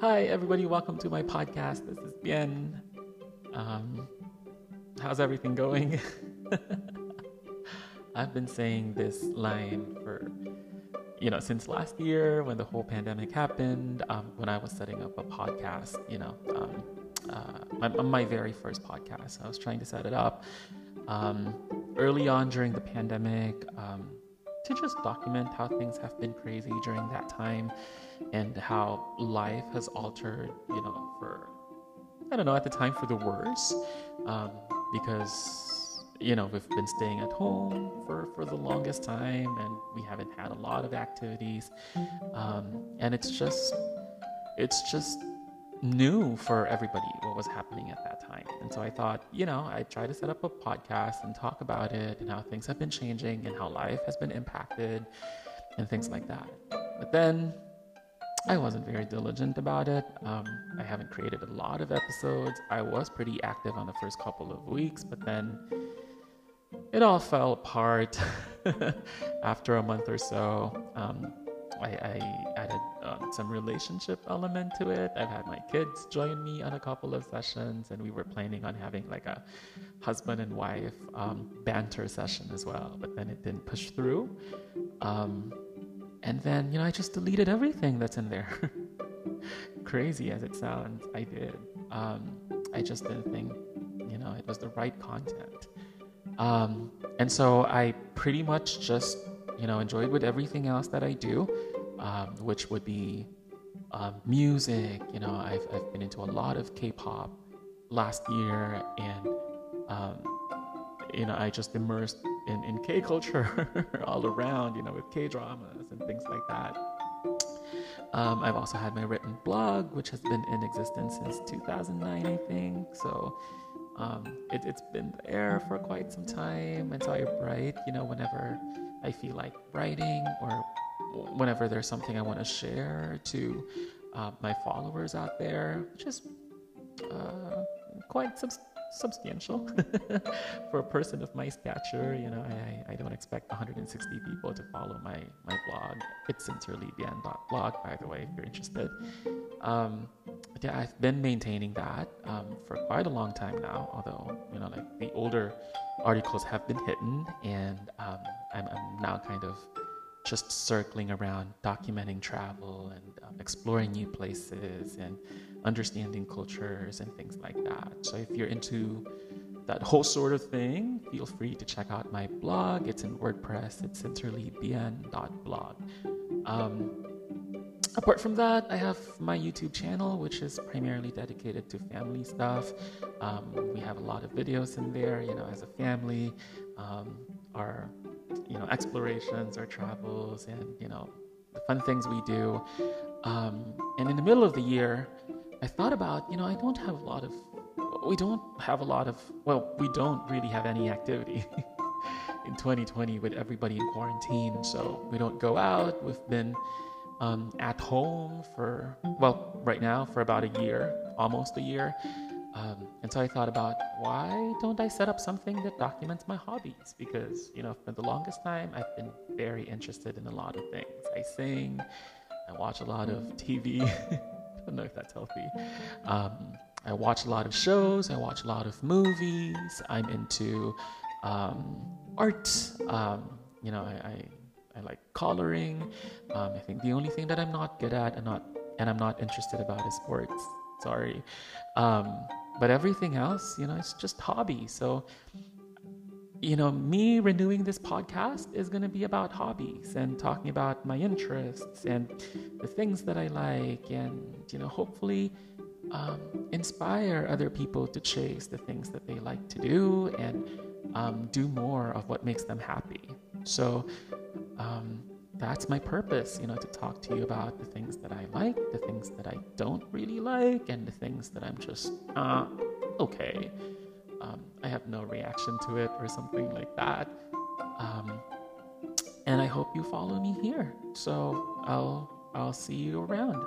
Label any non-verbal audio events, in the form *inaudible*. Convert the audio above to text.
Hi, everybody. Welcome to my podcast. This is Bien. Um, how's everything going? *laughs* I've been saying this line for, you know, since last year when the whole pandemic happened, um, when I was setting up a podcast, you know, um, uh, my, my, very first podcast. I was trying to set it up um, early on during the pandemic um, to just document how things have been crazy during that time and how life has altered, you know, for, I don't know, at the time for the worse. Um, because, you know, we've been staying at home for, for the longest time and we haven't had a lot of activities. Um, and it's just, it's just new for everybody what was happening at that time. And so I thought, you know, I'd try to set up a podcast and talk about it and how things have been changing and how life has been impacted and things like that. But then I wasn't very diligent about it. Um, I haven't created a lot of episodes. I was pretty active on the first couple of weeks, but then it all fell apart *laughs* after a month or so. Um, I, I, added um, some relationship element to it. I've had my kids join me on a couple of sessions, and we were planning on having like a husband and wife um, banter session as well, but then it didn't push through. Um, and then, you know, I just deleted everything that's in there. *laughs* Crazy as it sounds, I did. Um, I just didn't think, you know, it was the right content. Um, and so I pretty much just, you know, enjoyed with everything else that I do, um, which would be um, music. You know, I've, I've been into a lot of K pop last year, and, um, you know, I just immersed in, in K culture *laughs* all around, you know, with K dramas and things like that. Um, I've also had my written blog, which has been in existence since 2009, I think. So um, it, has been there for quite some time. And so I write, you know, whenever I feel like writing or whenever there's something I want to share to uh, my followers out there, which is uh, quite substantial substantial *laughs* for a person of my stature. You know, I, I don't expect 160 people to follow my, my blog. It's sincerelybian.blog, by the way, if you're interested. Um, yeah, I've been maintaining that um, for quite a long time now, although, you know, like the older articles have been hidden, and um, I'm, I'm now kind of just circling around documenting travel and um, exploring new places and understanding cultures and things like that. So if you're into that whole sort of thing, feel free to check out my blog. It's in WordPress. It's sincerelybian.blog. Um, apart from that, I have my YouTube channel, which is primarily dedicated to family stuff. Um, we have a lot of videos in there, you know, as a family, um, our, you know, explorations, our travels, and, you know, the fun things we do. Um, and in the middle of the year, I thought about, you know, I don't have a lot of, we don't have a lot of, well, we don't really have any activity *laughs* in 2020 with everybody in quarantine. So we don't go out. We've been um, at home for, well, right now for about a year, almost a year. Um, and so I thought about why don't I set up something that documents my hobbies? Because, you know, for the longest time, I've been very interested in a lot of things. I sing, I watch a lot of TV. *laughs* I don't know if that's healthy. Um, I watch a lot of shows. I watch a lot of movies. I'm into um, art. Um, you know, I, I, I like coloring. Um, I think the only thing that I'm not good at and not and I'm not interested about is sports. Sorry, um, but everything else, you know, it's just hobby. So you know, me renewing this podcast is going to be about hobbies and talking about my interests and the things that I like, and, you know, hopefully um, inspire other people to chase the things that they like to do and um, do more of what makes them happy. So, um, that's my purpose, you know, to talk to you about the things that I like, the things that I don't really like, and the things that I'm just, uh, okay um, I have no reaction to it or something like that. Um, and I hope you follow me here. So I'll I'll see you around.